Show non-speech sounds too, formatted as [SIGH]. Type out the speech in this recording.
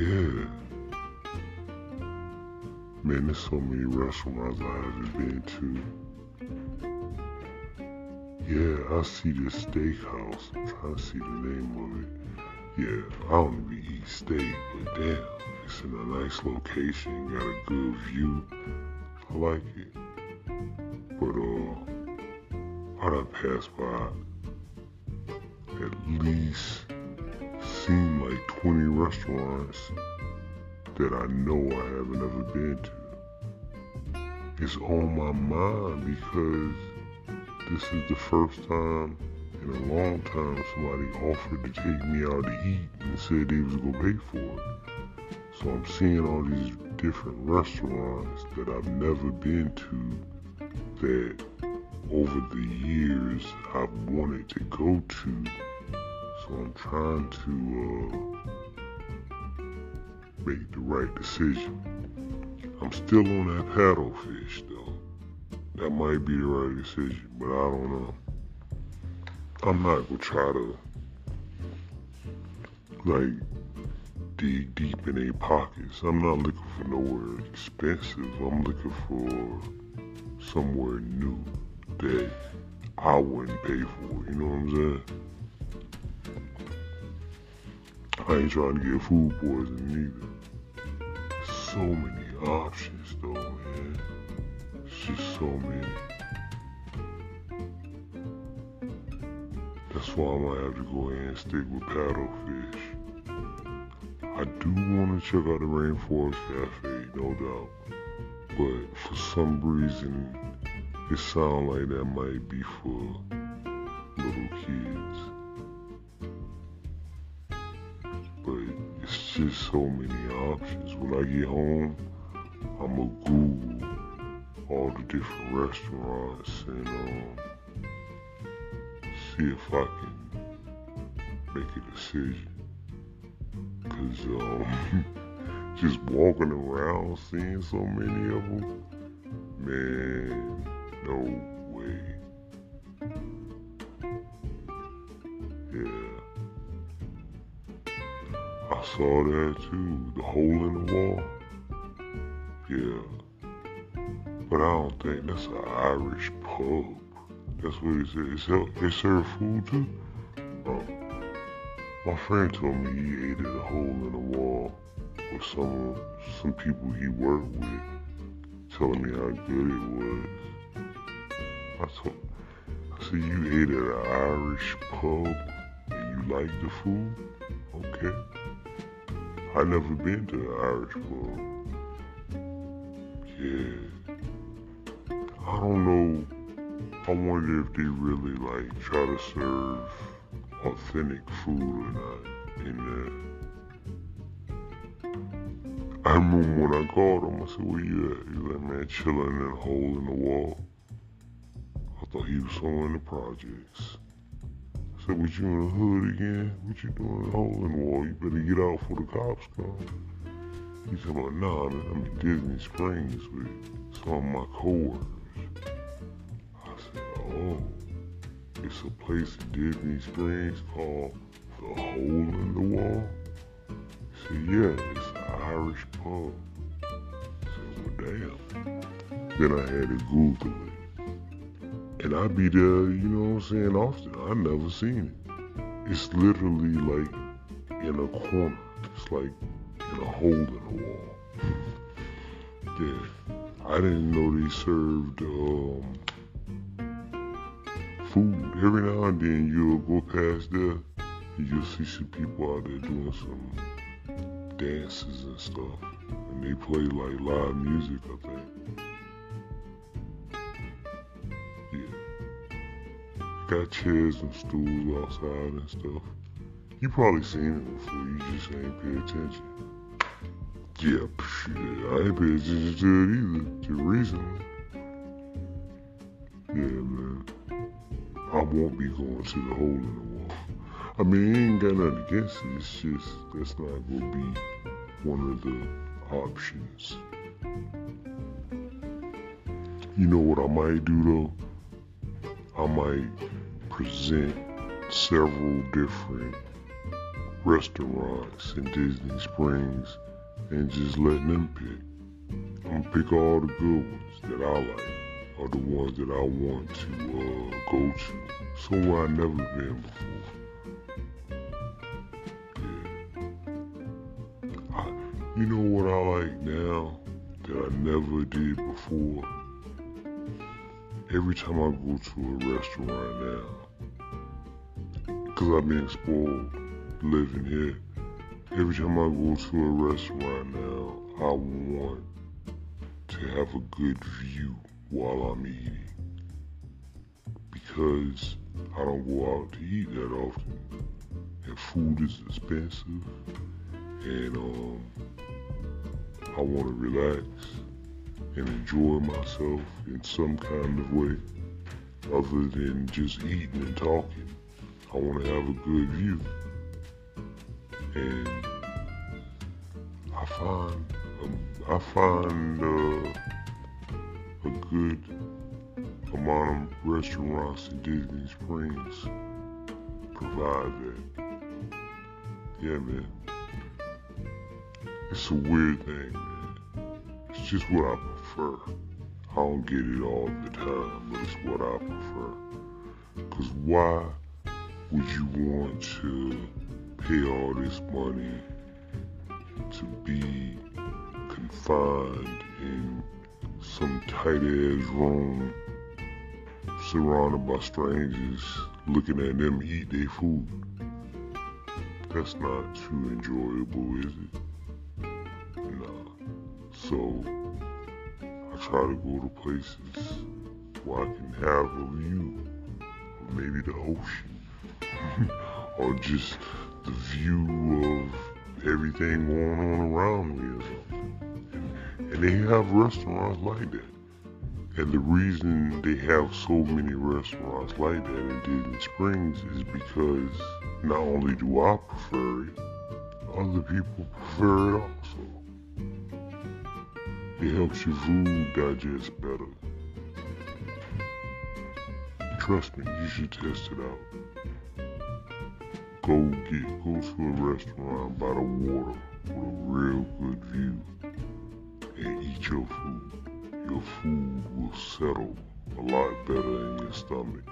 Yeah. Man, there's so many restaurants I haven't been to. Yeah, I see this steakhouse. I'm trying to see the name of it. Yeah, I don't even eat steak, but damn, it's in a nice location, got a good view. I like it. But uh, I done passed by at least seen like 20 restaurants that I know I haven't ever been to. It's on my mind because this is the first time in a long time somebody offered to take me out to eat and said they was gonna pay for it. So I'm seeing all these different restaurants that I've never been to that over the years I've wanted to go to. I'm trying to uh, make the right decision. I'm still on that paddlefish though. That might be the right decision, but I don't know. I'm not gonna try to like dig deep in their pockets. I'm not looking for nowhere expensive. I'm looking for somewhere new that I wouldn't pay for. You know what I'm saying? I ain't trying to get food poisoning either. So many options though, man. It's just so many. That's why I might have to go ahead and stick with paddlefish. I do want to check out the Rainforest Cafe, no doubt. But for some reason, it sounds like that might be for little kids. Just so many options. When I get home, I'm gonna Google all the different restaurants and um, see if I can make a decision. Cause um, [LAUGHS] just walking around seeing so many of them, man, no way. Saw that too, the hole in the wall. Yeah. But I don't think that's an Irish pub. That's what he said. It's, they serve food too? Oh. My friend told me he ate at a hole in the wall with some some people he worked with, telling me how good it was. I told, said, you ate at an Irish pub and you like the food? Okay. I never been to an Irish pub. Yeah. I don't know. I wonder if they really like try to serve authentic food or not in there. I remember when I called him, I said, where you at? He was like, man, chilling in a hole in the wall. I thought he was in the projects. Said, what you in the hood again? What you doing in a hole in the wall? You better get out before the cops come. He said, well, nah, I'm in Disney Springs with some of my coworkers. I said, oh. It's a place in Disney Springs called The Hole in the Wall. He said, yeah, it's an Irish pub. I said, well, damn. Then I had to Google it. And I be there, you know what I'm saying, often. I never seen it. It's literally like in a corner. It's like in a hole in the wall. yeah. I didn't know they served um, food. Every now and then you'll go past there and you'll see some people out there doing some dances and stuff. And they play like live music, I think. Got chairs and stools outside and stuff. You probably seen it before, you just ain't pay attention. Yeah, shit, I ain't pay attention to it either, till recently. Yeah, man. I won't be going to the hole in the wall. I mean, ain't got nothing against it. It's just that's not gonna be one of the options. You know what I might do though? I might present several different restaurants in Disney Springs and just letting them pick. I'm gonna pick all the good ones that I like, or the ones that I want to uh, go to, somewhere I've never been before. Yeah. I, you know what I like now that I never did before? Every time I go to a restaurant now, because I've been spoiled living here, every time I go to a restaurant now, I want to have a good view while I'm eating. Because I don't go out to eat that often. And food is expensive. And um, I want to relax and enjoy myself in some kind of way other than just eating and talking. I want to have a good view. And I find um, I find uh, a good amount of restaurants in Disney Springs provide that. Yeah, man. It's a weird thing, man. It's just what I prefer. I don't get it all the time, but it's what I prefer. Cause why would you want to pay all this money to be confined in some tight ass room surrounded by strangers looking at them eat their food? That's not too enjoyable, is it? Nah. So try to go to places where I can have a view maybe the ocean [LAUGHS] or just the view of everything going on around me or. And, and they have restaurants like that. And the reason they have so many restaurants like that in Disney Springs is because not only do I prefer it, other people prefer it also helps your food digest better. Trust me, you should test it out. Go get go to a restaurant by the water with a real good view and eat your food. Your food will settle a lot better in your stomach.